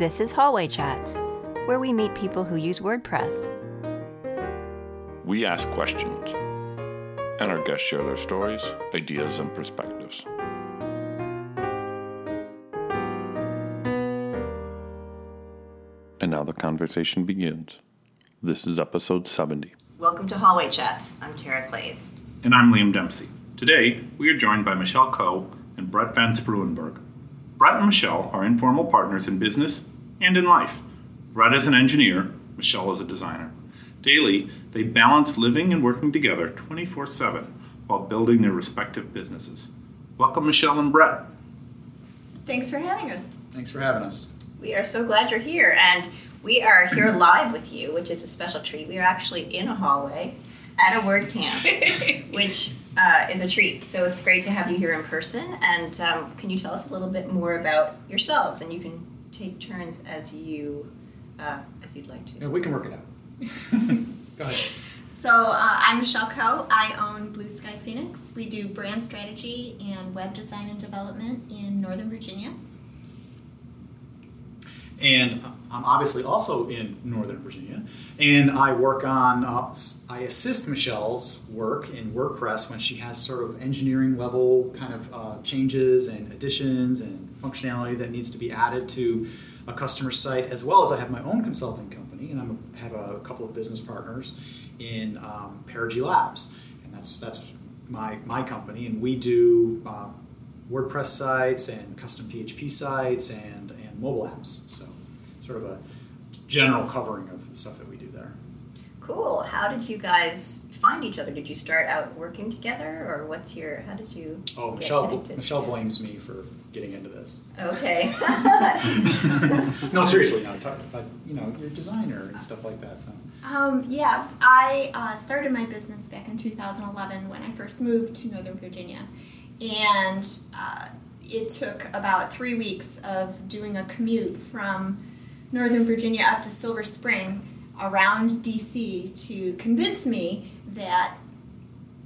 This is Hallway Chats, where we meet people who use WordPress. We ask questions, and our guests share their stories, ideas, and perspectives. And now the conversation begins. This is episode 70. Welcome to Hallway Chats. I'm Tara Claeys. And I'm Liam Dempsey. Today, we are joined by Michelle Coe and Brett Van Spruenberg. Brett and Michelle are informal partners in business and in life. Brett is an engineer, Michelle is a designer. Daily, they balance living and working together 24 7 while building their respective businesses. Welcome, Michelle and Brett. Thanks for having us. Thanks for having us. We are so glad you're here, and we are here live with you, which is a special treat. We are actually in a hallway at a WordCamp, which uh, is a treat. So it's great to have you here in person. And um, can you tell us a little bit more about yourselves? And you can take turns as you uh, as you'd like to. Yeah, we can work it out. Go ahead. So uh, I'm Michelle Coe. I own Blue Sky Phoenix. We do brand strategy and web design and development in Northern Virginia. And I'm obviously also in Northern Virginia, and I work on, uh, I assist Michelle's work in WordPress when she has sort of engineering level kind of uh, changes and additions and functionality that needs to be added to a customer site, as well as I have my own consulting company, and I have a couple of business partners in um, Perigee Labs, and that's that's my my company, and we do uh, WordPress sites and custom PHP sites and and mobile apps. So sort of a general covering of the stuff that we do there. Cool. How did you guys find each other? Did you start out working together, or what's your? How did you? Oh, Michelle. Michelle blames me for getting into this. Okay. no, seriously, no. Talk about you know you're a designer and stuff like that. So. Um, yeah, I uh, started my business back in 2011 when I first moved to Northern Virginia, and uh, it took about three weeks of doing a commute from Northern Virginia up to Silver Spring around DC to convince me that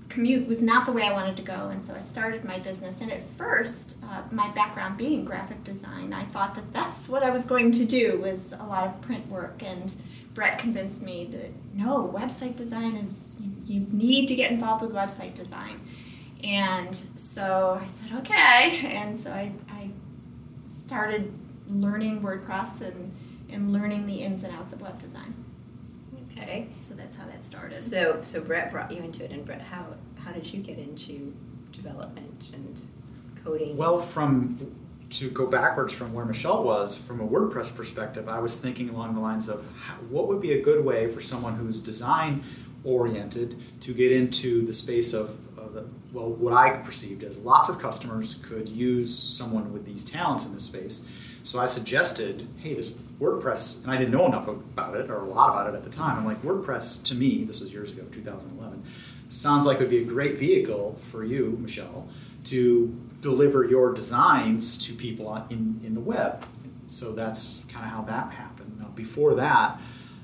commute was not the way I wanted to go, and so I started my business. And at first, uh, my background being graphic design, I thought that that's what I was going to do was a lot of print work. And Brett convinced me that no, website design is you need to get involved with website design. And so I said okay, and so I, I started learning WordPress and and learning the ins and outs of web design. Okay. So that's how that started. So so Brett brought you into it, and Brett, how how did you get into development and coding? Well, from to go backwards from where Michelle was, from a WordPress perspective, I was thinking along the lines of how, what would be a good way for someone who's design oriented to get into the space of, of the, well, what I perceived as lots of customers could use someone with these talents in this space. So I suggested, hey, this WordPress, and I didn't know enough about it or a lot about it at the time. I'm like, WordPress to me, this was years ago, 2011, sounds like it would be a great vehicle for you, Michelle, to deliver your designs to people in, in the web. So that's kind of how that happened. Now, before that,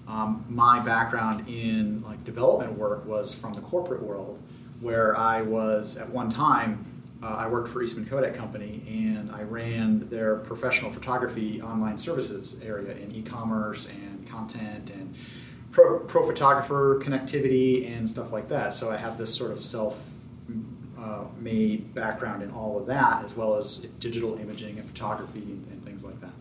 um, my background in like development work was from the corporate world, where I was at one time uh, I worked for Eastman Kodak Company and I ran their professional photography online services area in e-commerce and content and pro, pro photographer connectivity and stuff like that. So I have this sort of self uh, made background in all of that, as well as digital imaging and photography and, and things like that.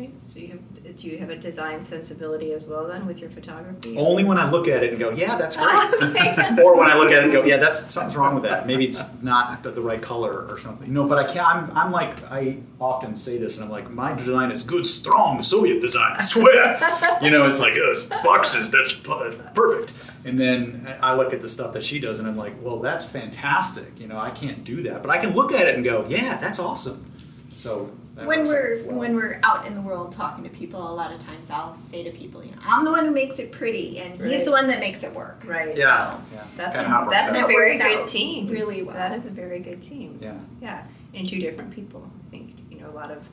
So. Okay, so you have do you have a design sensibility as well then with your photography? Only when I look at it and go, yeah, that's great. okay. or when I look at it and go, yeah, that's something's wrong with that. Maybe it's not the right color or something. No, but I can't. I'm, I'm like I often say this, and I'm like, my design is good, strong Soviet design. I swear. you know, it's like oh, it's boxes. That's perfect. And then I look at the stuff that she does, and I'm like, well, that's fantastic. You know, I can't do that, but I can look at it and go, yeah, that's awesome. So when we're well. when we're out in the world talking to people, a lot of times I'll say to people, you know, I'm the one who makes it pretty, and right. he's the one that makes it work. Right. Yeah. So yeah. That's a, that's a very good team. Really well. That is a very good team. Yeah. Yeah. And two different people. I think you know a lot of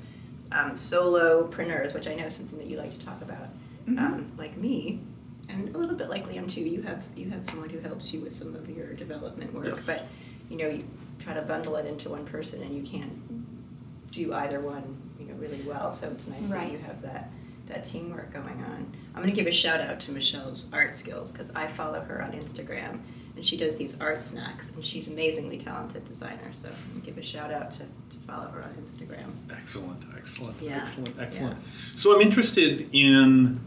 um, solopreneurs, which I know is something that you like to talk about. Mm-hmm. Um, like me, and a little bit like Liam too. You have you have someone who helps you with some of your development work, yes. but you know you try to bundle it into one person, and you can't do either one, you know, really well. So it's nice Right. that you have that that teamwork going on. I'm going to give a shout out to Michelle's art skills because I follow her on Instagram and she does these art snacks and she's amazingly talented designer. So I'm going to give a shout out to, to follow her on Instagram. Excellent, excellent, Yeah, excellent, excellent. So I'm interested in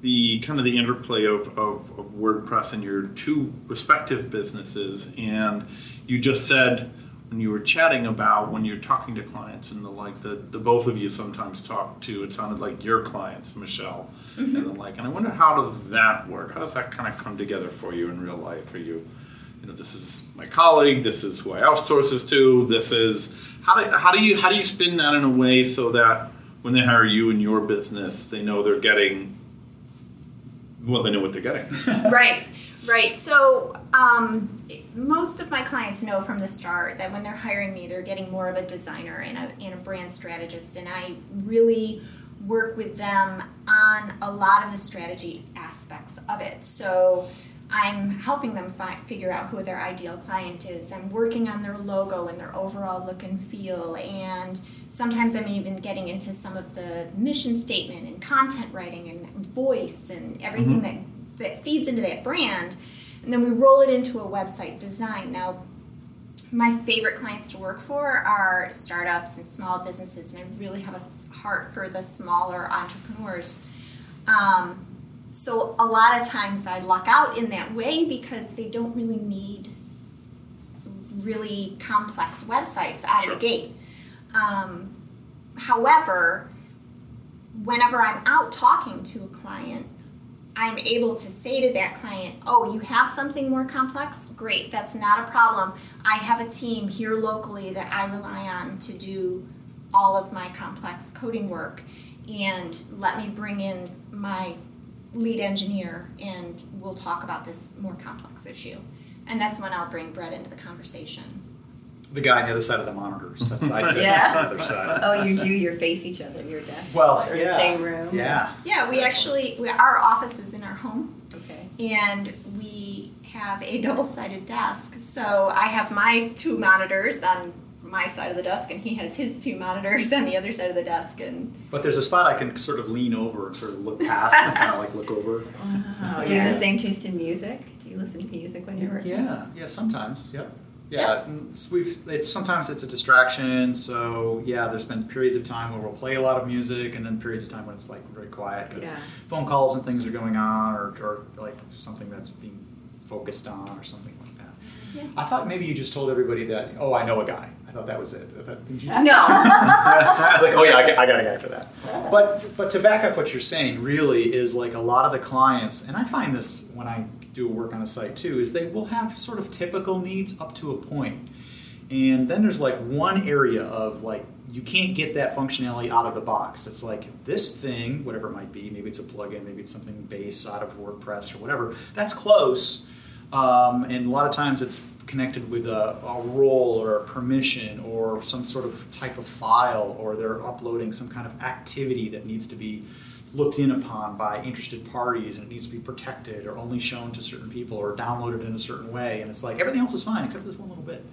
the kind of the interplay of, of, of WordPress and your two respective businesses. And you just said when you were chatting about when you're talking to clients and the like, the, the both of you sometimes talk to, it sounded like your clients, Michelle, mm-hmm. and the like. And I wonder how does that work? How does that kind of come together for you in real life? Are you, you know, this is my colleague, this is who I outsource this to, this is how do, how do you how do you spin that in a way so that when they hire you in your business, they know they're getting well, they know what they're getting. right, right. So um, most of my clients know from the start that when they're hiring me, they're getting more of a designer and a, and a brand strategist, and I really work with them on a lot of the strategy aspects of it. So I'm helping them fi- figure out who their ideal client is. I'm working on their logo and their overall look and feel, and sometimes I'm even getting into some of the mission statement and content writing and voice and everything that, that feeds into that brand. And then we roll it into a website design. Now, my favorite clients to work for are startups and small businesses, and I really have a heart for the smaller entrepreneurs. Um, so a lot of times I luck out in that way because they don't really need really complex websites out Sure. of the gate. Um, however, whenever I'm out talking to a client, I'm able to say to that client, Oh, you have something more complex? Great, that's not a problem. I have a team here locally that I rely on to do all of my complex coding work. And let me bring in my lead engineer and we'll talk about this more complex issue. And that's when I'll bring Brett into the conversation. The guy on the other side of the monitors. That's I sit Yeah. on the other side. Oh, you do. You face each other. Your desk. Well, or yeah. the same room. Yeah. Yeah, we actually, we, our office is in our home Okay. and we have a double-sided desk. So I have my two monitors on my side of the desk, and he has his two monitors on the other side of the desk. And But there's a spot I can sort of lean over and sort of look past and kind of like look over. Oh, do you have the same taste in music? Do you listen to music when you're working? Yeah, yeah, sometimes. Yep. Yeah, s- we've. It's sometimes it's a distraction. So yeah, there's been periods of time where we'll play a lot of music, and then periods of time when it's like very quiet because Yeah. phone calls and things are going on, or, or like something that's being focused on, or something like that. Yeah. I thought maybe you just told everybody that. Oh, I know a guy. I thought that was it. I thought, did you No. like, oh yeah, I got, I got a guy for that. But but to back up what you're saying, really is like a lot of the clients, and I find this when I do work on a site too, is they will have sort of typical needs up to a point, and then there's like one area of like you can't get that functionality out of the box. It's like this thing, whatever it might be, maybe it's a plugin, maybe it's something base out of WordPress or whatever. That's close, um, and a lot of times it's connected with a, a role or a permission or some sort of type of file, or they're uploading some kind of activity that needs to be looked in upon by interested parties and it needs to be protected or only shown to certain people or downloaded in a certain way. And it's like everything else is fine except for this one little bit.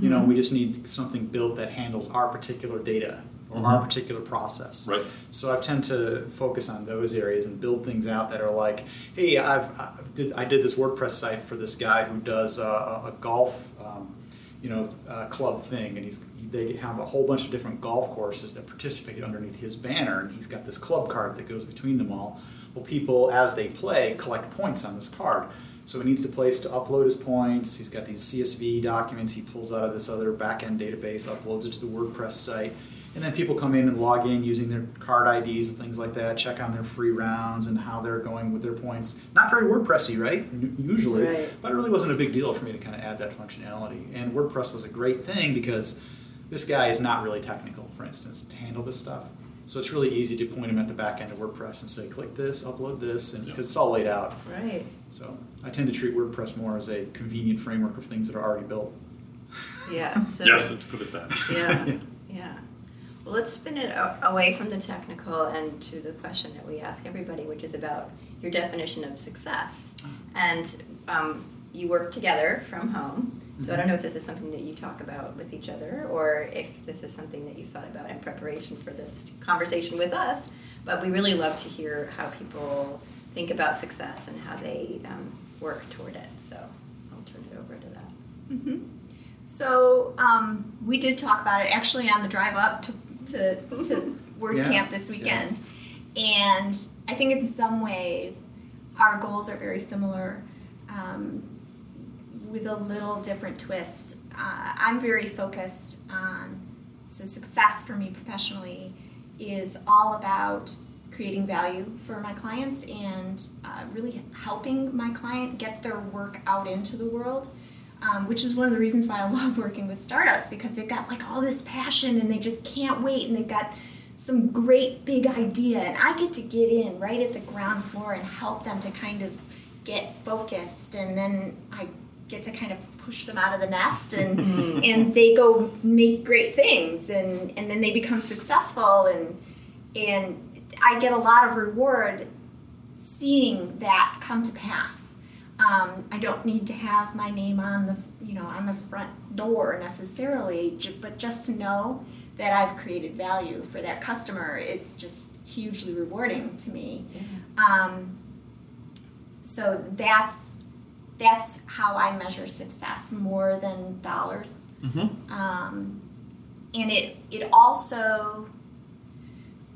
You know, mm-hmm. we just need something built that handles our particular data or our particular process. Right. So I tend to focus on those areas and build things out that are like, hey, I've, I did I did this WordPress site for this guy who does a, a golf, um, you know, uh, club thing, and he's they have a whole bunch of different golf courses that participate underneath his banner, and he's got this club card that goes between them all. Well, people as they play collect points on this card. So he needs a place to upload his points. He's got these CSV documents he pulls out of this other backend database, uploads it to the WordPress site. And then people come in and log in using their card IDs and things like that, check on their free rounds and how they're going with their points. Not very WordPressy, right? Usually. Right. But it really wasn't a big deal for me to kind of add that functionality. And WordPress was a great thing because this guy is not really technical, for instance, to handle this stuff. So it's really easy to point him at the back end of WordPress and say, click this, upload this, and because it's all laid out. Right. So I tend to treat WordPress more as a convenient framework of things that are already built. Yeah. So, yes, it's good at that. Yeah. Yeah. Well, let's spin it away from the technical and to the question that we ask everybody, which is about your definition of success. And um, you work together from home, So I don't know if this is something that you talk about with each other or if this is something that you've thought about in preparation for this conversation with us. But we really love to hear how people think about success and how they um, work toward it. So I'll turn it over to that. Mm-hmm. So um, we did talk about it actually on the drive up to to, to Word Yeah. Camp this weekend, and I think in some ways our goals are very similar, um, with a little different twist. Uh, I'm very focused on so success for me professionally is all about creating value for my clients and uh, really helping my client get their work out into the world um, which is one of the reasons why I love working with startups because they've got like all this passion and they just can't wait and they've got some great big idea and I get to get in right at the ground floor and help them to kind of get focused and then I get to kind of push them out of the nest and and they go make great things and and then they become successful and and I get a lot of reward seeing that come to pass. Um, I don't need to have my name on the you know on the front door necessarily, but just to know that I've created value for that customer, is just hugely rewarding to me. Um, so that's that's how I measure success more than dollars. Um, and it it also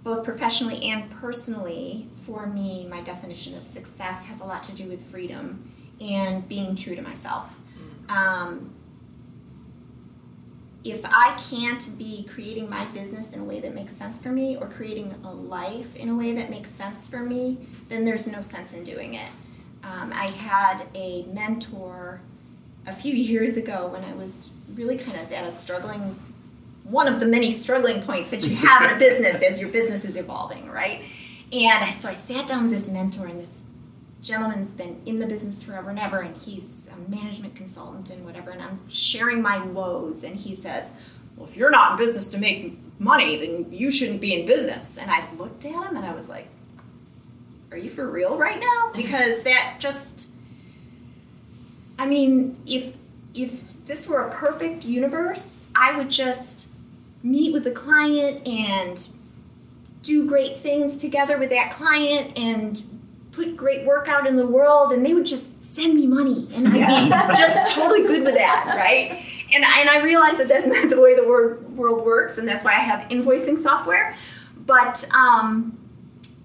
both professionally and personally for me my definition of success has a lot to do with freedom and being true to myself. Um, if i can't be creating my business in a way that makes sense for me or creating a life in a way that makes sense for me then there's no sense in doing it. Um, i had a mentor a few years ago when i was really kind of at a struggling one of the many struggling points that you have in a business as your business is evolving, right? And so I sat down with this mentor, and this gentleman's been in the business forever and ever, and he's a management consultant and whatever. And I'm sharing my woes, and he says, "Well, if you're not in business to make money, then you shouldn't be in business." And I looked at him, and I was like, "Are you for real right now?" Because that just I mean, if if this were a perfect universe, I would just meet with the client and do great things together with that client and put great work out in the world and they would just send me money and I'd be just totally good with that, right? And I, and I realize that that's not the way the word, world works and that's why I have invoicing software. But, um,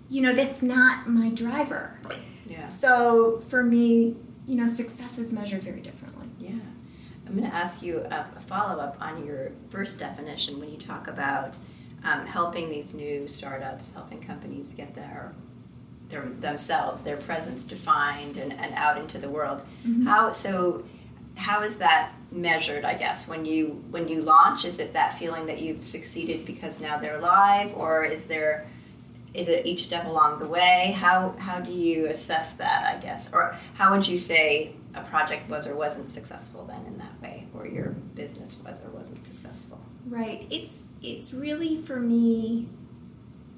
you know, that's not my driver. Yeah. So for me, you know, success is measured very differently. I'm going to ask you a, a follow up on your first definition when you talk about um, helping these new startups, helping companies get their, their themselves, their presence defined and, and out into the world. How so? How is that measured? I guess when you when you launch, is it that feeling that you've succeeded because now they're live, or is there is it each step along the way? How how do you assess that? I guess, or how would you say a project was or wasn't successful then in that way, or your business was or wasn't successful? Right. It's it's really for me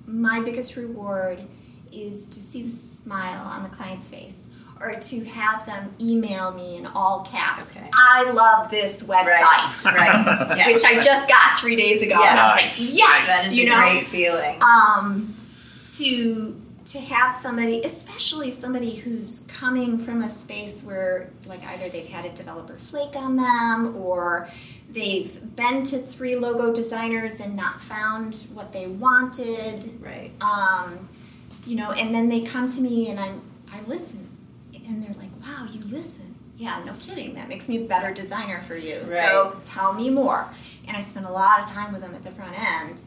my biggest reward is to see the smile on the client's face or to have them email me in all caps. Okay. I love this website. right. Yeah. Which I just got three days ago. Yeah. And I was like, yes, you a know. great feeling. um, to to have somebody, especially somebody who's coming from a space where, like, either they've had a developer flake on them, or they've been to three logo designers and not found what they wanted. right. Um, you know, and then they come to me and I'm I listen, and they're like, "Wow, you listen." Yeah, no kidding. That makes me a better designer for you. So tell me more. And I spend a lot of time with them at the front end,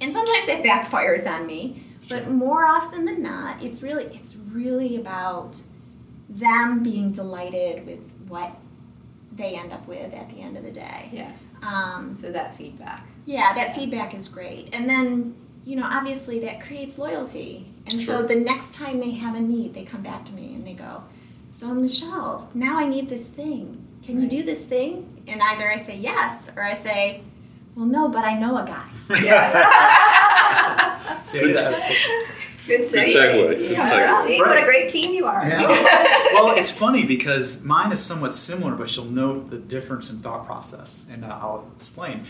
and sometimes it backfires on me. But more often than not, it's really it's really about them being delighted with what they end up with at the end of the day. Yeah. Um, So that feedback. yeah, that feedback is great. And then, you know, obviously that creates loyalty. And so the next time they have a need, they come back to me and they go, So, Michelle, now I need this thing. Can you do this thing? And either I say yes or I say, Well, no, but I know a guy. Yeah. See, I knew that was supposed Good segue. segue, good Yeah. segue. See, What a great team you are. Yeah. well, it's funny because mine is somewhat similar, but you'll note the difference in thought process, and uh, I'll explain.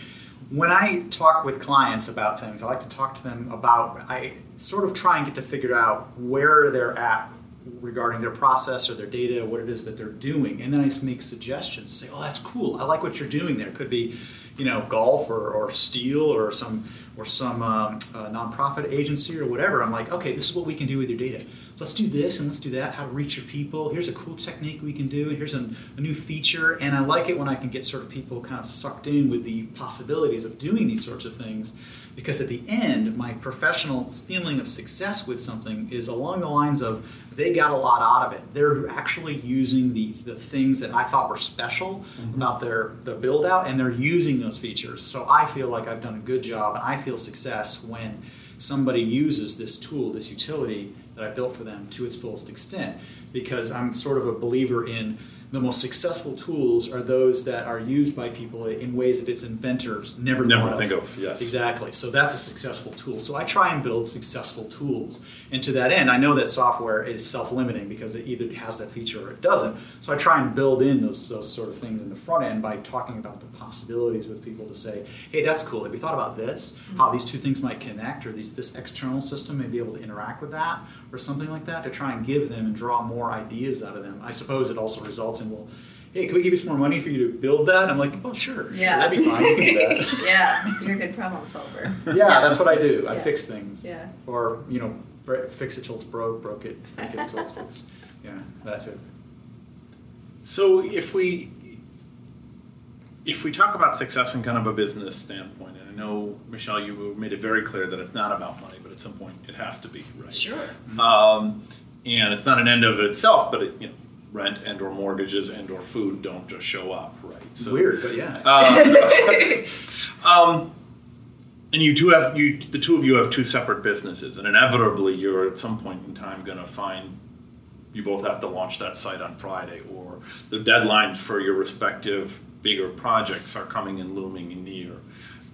When I talk with clients about things, I like to talk to them about. I sort of try and get to figure out where they're at regarding their process or their data, what it is that they're doing, and then I just make suggestions. Say, "Oh, that's cool. I like what you're doing there. Could be, you know, golf or, or steel or some or some um, uh, nonprofit agency or whatever." I'm like, "Okay, this is what we can do with your data. Let's do this and let's do that. How to reach your people. Here's a cool technique we can do. Here's a, a new feature." And I like it when I can get sort of people kind of sucked in with the possibilities of doing these sorts of things because at the end my professional feeling of success with something is along the lines of they got a lot out of it. They're actually using the, the things that i thought were special mm-hmm. about their the build out and they're using those features. So i feel like i've done a good job and i feel success when somebody uses this tool this utility that i built for them to its fullest extent. Because i'm sort of a believer in the most successful tools are those that are used by people in ways that its inventors never, Never think of, yes. Exactly. So that's a successful tool. So I try and build successful tools. And to that end, I know that software is self-limiting because it either has that feature or it doesn't. So I try and build in those, those sort of things in the front end by talking about the possibilities with people to say, hey, that's cool. Have you thought about this? How these two things might connect or these, this external system may be able to interact with that or something like that to try and give them and draw more ideas out of them. I suppose it also results in, well, hey, can we give you some more money for you to build that? I'm like, well, sure, Yeah. sure that'd be fine. You can do that. Yeah, you're a good problem solver. Yeah, that's what I do. I Yeah. fix things. Yeah. Or, you know, fix it till it's broke, broke it, break it till it's fixed. Yeah, that's it. So if we if we talk about success in kind of a business standpoint, and I know Michelle, you made it very clear that it's not about money, but at some point it has to be, right? Sure. Um, and it's not an end of itself, but it, you know, rent and or mortgages and or food don't just show up, right? It's weird, but yeah. Uh, um, and you do have you the two of you have two separate businesses, and inevitably you're at some point in time going to find you both have to launch that site on Friday, or the deadlines for your respective bigger projects are coming and looming near.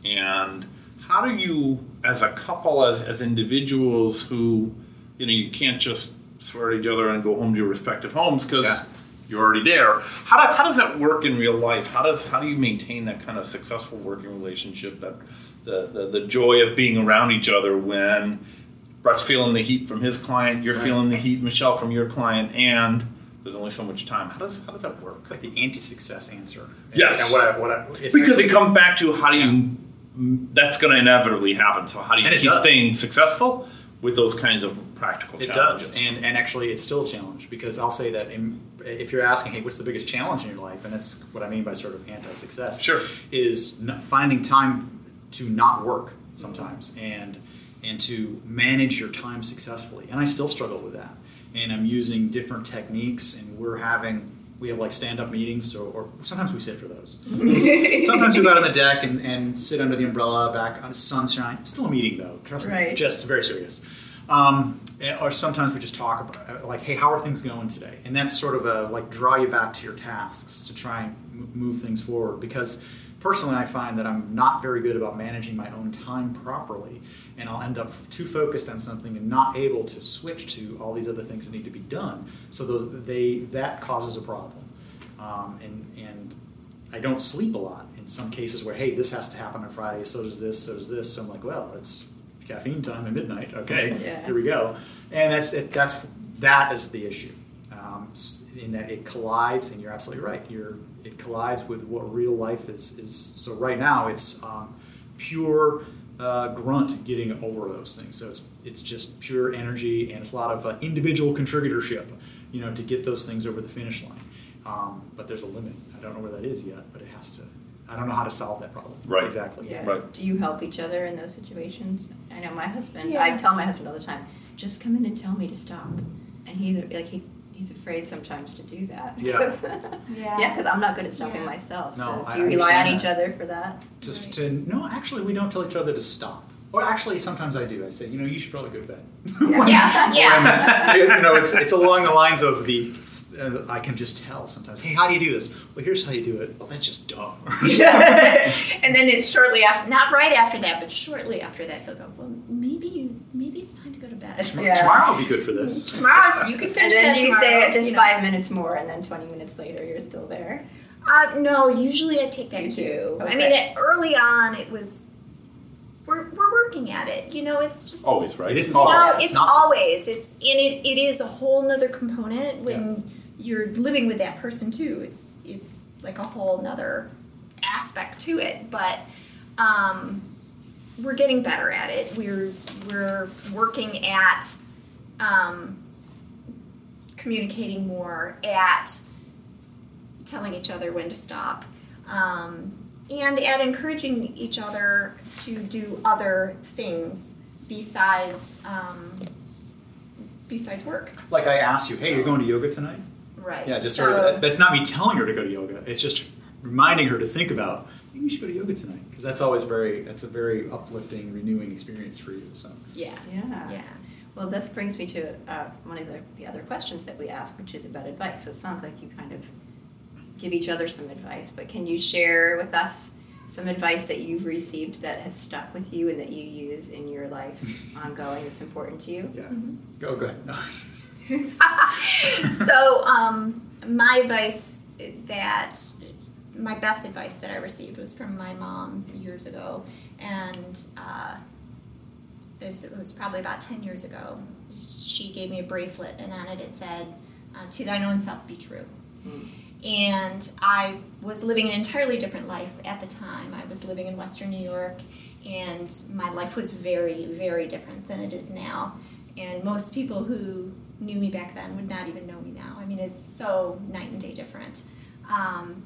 And how do you, as a couple, as as individuals who, you know, you can't just swear at each other and go home to your respective homes because Yeah. you're already there. How, do, how does that work in real life? How does how do you maintain that kind of successful working relationship? That the the, the joy of being around each other when Brett's feeling the heat from his client, you're Right. feeling the heat, Michelle, from your client, and there's only so much time. How does how does that work? it's like the anti-success answer. Yes. And what I, what I, it's Because actually- it comes back to how do you that's going to inevitably happen. So how do you keep does. staying successful with those kinds of practical It challenges? does, and and actually, it's still a challenge because I'll say that in, if you're asking, hey, what's the biggest challenge in your life, and that's what I mean by sort of anti-success. Sure. is finding time to not work sometimes, and and to manage your time successfully. And I still struggle with that, and I'm using different techniques, and we're having. We have like stand-up meetings, or, or sometimes we sit for those. sometimes we go out on the deck and, and sit under the umbrella, back on sunshine. Still a meeting though, trust me. Right. Just very serious. Um, or sometimes we just talk about like, hey, how are things going today? And that's sort of a like draw you back to your tasks to try and m- move things forward. Because personally, I find that I'm not very good about managing my own time properly, and I'll end up too focused on something and not able to switch to all these other things that need to be done. So those they that causes a problem, um, and and I don't sleep a lot in some cases where, hey, this has to happen on Friday, so does this, so does this. So I'm like, well, it's caffeine time at midnight. Okay, Yeah. here we go. And that's, it, that's that is the issue, um, in that it collides, and you're absolutely right. You're it collides with what real life is. Is so right now it's um, pure uh, grunt getting over those things. So it's it's just pure energy, and it's a lot of uh, individual contributorship, you know, to get those things over the finish line. Um, but there's a limit. I don't know where that is yet, but it has to. I don't know how to solve that problem. Right. Exactly. Yeah. Right. Do you help each other in those situations? I know my husband. Yeah. I tell my husband all the time, just come in and tell me to stop, and he's like he. He's afraid sometimes to do that. Yeah. Yeah. yeah, because I'm not good at stopping Yeah. myself. No, So I do you rely on understand each other for that? Just Right. to no, actually, we don't tell each other to stop. Or actually, sometimes I do. I say, you know, you should probably go to bed. Yeah. Yeah, yeah. When, you know, it's it's along the lines of the uh, I can just tell sometimes. Hey, how do you do this? Well, here's how you do it. Oh, that's just dumb. and then it's shortly after, not right after that, but shortly after that, he'll go, well, maybe you, maybe it's time to go to bed. Yeah. Tomorrow will be good for this. Tomorrow, you can And finish then you tomorrow. say it just you know. five minutes more, and then 20 minutes later, you're still there. Uh, no, usually I take that You cue. do, I mean, it, early on, it was. We're, we're working at it. You know, it's just. Always, right? It isn't Always. no, it's it's, not so- always. It's and it, it is a whole nother component when you're living with that person too. It's it's like a whole nother aspect to it. But um, we're getting better at it. We're we're working at um, communicating more at telling each other when to stop um, and at encouraging each other to do other things besides um, besides work Like I asked you, hey, you're going to yoga tonight? right Yeah, just so, sort of. That's not me telling her to go to yoga. It's just reminding her to think about maybe you should go to yoga tonight because that's always very. That's a very uplifting, renewing experience for you. So yeah Yeah. yeah Well, this brings me to uh, one of the, the other questions that we ask, which is about advice. So it sounds like you kind of give each other some advice, but can you share with us some advice that you've received that has stuck with you and that you use in your life ongoing that's important to you? yeah, Mm-hmm. go go ahead. No. so um, my advice that my best advice that I received was from my mom years ago, and uh, it, was, it was probably about ten years ago. She gave me a bracelet, and on it it said, uh, "To thine own self be true." And I was living an entirely different life at the time. I was living in Western New York, and my life was very, very different than it is now. And most people who knew me back then would not even know me now. I mean, it's so night and day different. Um,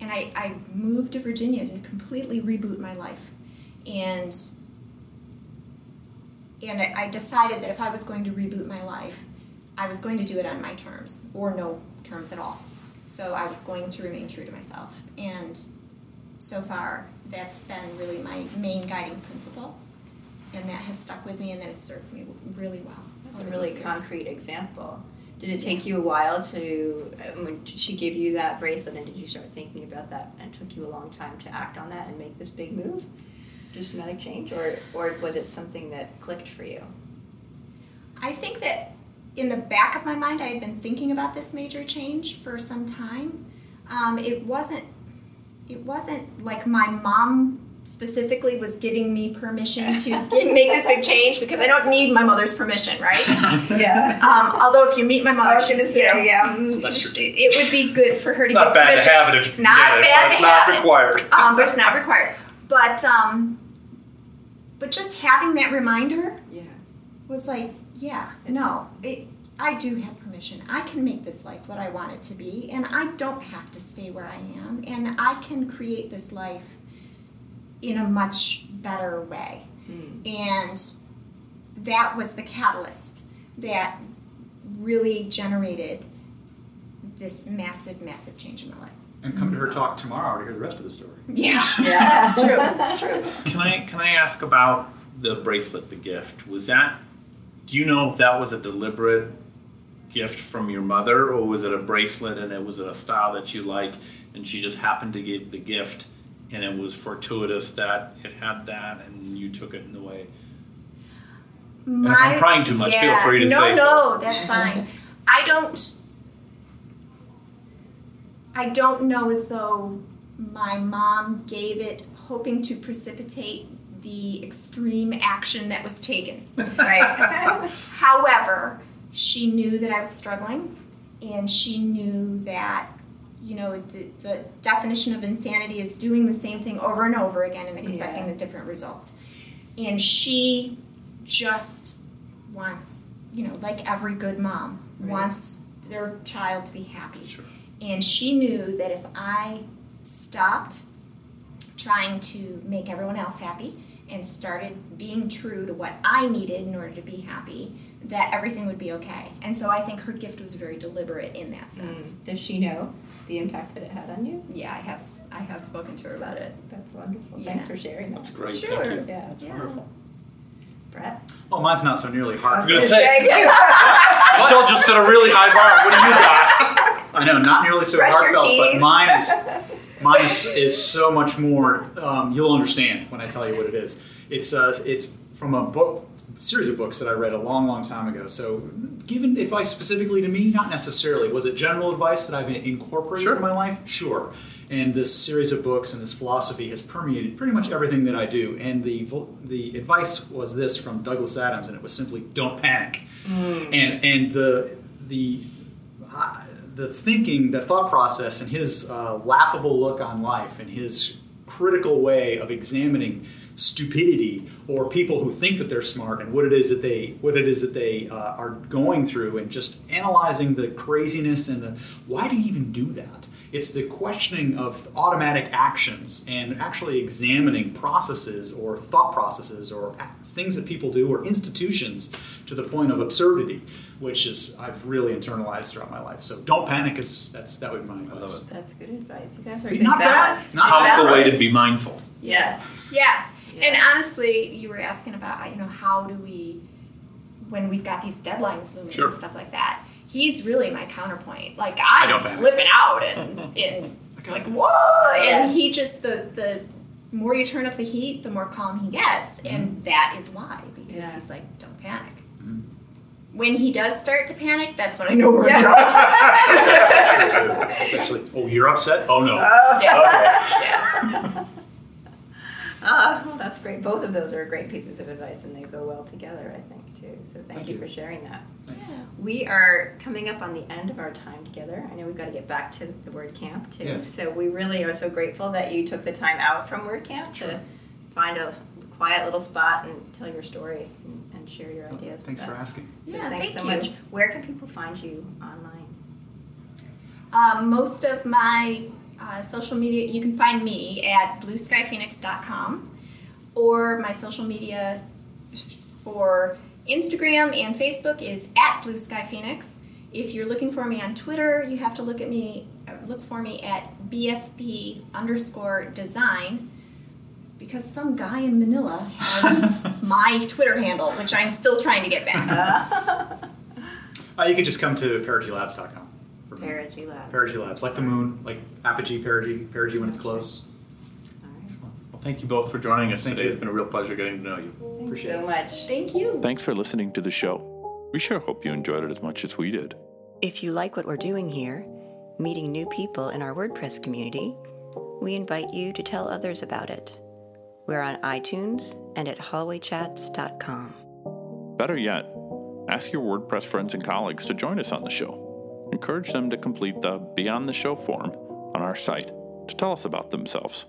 and I, I moved to Virginia to completely reboot my life. And and I, I decided that if I was going to reboot my life, I was going to do it on my terms or no terms at all. So I was going to remain true to myself. And so far, that's been really my main guiding principle. And that has stuck with me and that has served me really well. That's a really concrete example. Did it take you a while to, um, when she give you that bracelet and did you start thinking about that and took you a long time to act on that and make this big move? Just dramatic change or, or was it something that clicked for you? I think that in the back of my mind, I had been thinking about this major change for some time. Um, it wasn't. It wasn't like my mom specifically was giving me permission to give, make this big change because I don't need my mother's permission, right? Yeah. Um, although if you meet my mother, I she's, gonna you know, say, yeah. mm, it, it would be good for her to It's not get bad to have it if you It's not get it, bad but to it's not have it. required. um, but it's not required. But um, but just having that reminder Yeah. was like, yeah, no, it, I do have permission. I can make this life what I want it to be, and I don't have to stay where I am, and I can create this life in a much better way. Mm. And that was the catalyst that really generated this massive, massive change in my life. And come to her talk tomorrow to hear the rest of the story. Yeah, Yeah. that's true. That's true. Can I can I ask about the bracelet, the gift? Was that? Do you know if that was a deliberate gift from your mother, or was it a bracelet and it was a style that you like, and she just happened to give the gift, and it was fortuitous that it had that, and you took it in the way? if I'm prying too much, feel free to no, say no, so. No, that's fine. I don't. I don't know as though my mom gave it hoping to precipitate the extreme action that was taken. Right. However, she knew that I was struggling, and she knew that, you know, the, the definition of insanity is doing the same thing over and over again and expecting Yeah. the different results. And she just wants, you know, like every good mom, Right. wants their child to be happy. Sure. And she knew that if I stopped trying to make everyone else happy and started being true to what I needed in order to be happy, that everything would be okay. And so I think her gift was very deliberate in that sense. Mm. Does she know the impact that it had on you? Yeah, I have I have spoken to her about it. That's wonderful. Yeah. Thanks for sharing that. That's great. Sure. Thank you. Yeah. Yeah. Wonderful. Brett? Well, mine's not so nearly hard. gonna say- Michelle just set a really high bar. What do you got? I know, not nearly so Brush heartfelt, but mine is mine is, is so much more. Um, you'll understand when I tell you what it is. It's uh, it's from a book series of books that I read a long, long time ago. So, given advice specifically to me, not necessarily. Was it general advice that I've incorporated Sure. in my life? Sure. And this series of books and this philosophy has permeated pretty much everything that I do. And the the advice was this from Douglas Adams, and it was simply don't panic. And and the the uh, the thinking, the thought process, and his uh, laughable look on life, and his critical way of examining stupidity or people who think that they're smart and what it is that they what it is that they uh, are going through, and just analyzing the craziness and the why do you even do that? It's the questioning of automatic actions and actually examining processes or thought processes or things that people do or institutions to the point of absurdity, which is I've really internalized throughout my life. So don't panic. Is that's that would be my advice. That's good advice. You guys are See, good not bad. balance. Not Good bad. Powerful way to balance. be mindful. Yes. Yeah. Yeah. And honestly, you were asking about, you know, how do we, when we've got these deadlines looming Sure. and stuff like that, he's really my counterpoint. Like, I I'm don't panic. flipping out and, and Okay. like, whoa! Yeah. And he just, the, the more you turn up the heat, the more calm he gets. And that is why, because Yeah. he's like, don't panic. Mhm. When he does start to panic, that's when I know we're Yeah. in trouble. Actually. It's actually. Oh, you're upset. Oh no. Yeah. Okay. Ah, well, that's great. Both of those are great pieces of advice, and they go well together, I think, too. So thank, Thank you, you. for sharing that. Thanks. We are coming up on the end of our time together. I know we've got to get back to the WordCamp too. Yeah. So we really are so grateful that you took the time out from WordCamp to find a quiet little spot and tell your story and, and share your ideas. Thanks with for asking. So Yeah, thanks thank so you. much. Where can people find you online? Um, most of my uh, social media, you can find me at blueskyphoenix.com or my social media for Instagram and Facebook is at blueskyphoenix. If you're looking for me on Twitter, you have to look at me, uh, look for me at BSP underscore design because some guy in Manila has my Twitter handle, which I'm still trying to get back. Uh, you can just come to perigeelabs.com. for. Perigee Lab. Perigee Labs, like the moon, like apogee, perigee, perigee when it's close. All right. Well, thank you both for joining us Thank today. you. It's been a real pleasure getting to know you. Thanks Appreciate so it. much. Thank you. Thanks for listening to the show. We sure hope you enjoyed it as much as we did. If you like what we're doing here, meeting new people in our WordPress community, we invite you to tell others about it. We're on iTunes and at hallwaychats.com. Better yet, ask your WordPress friends and colleagues to join us on the show. Encourage them to complete the Beyond the Show form on our site to tell us about themselves.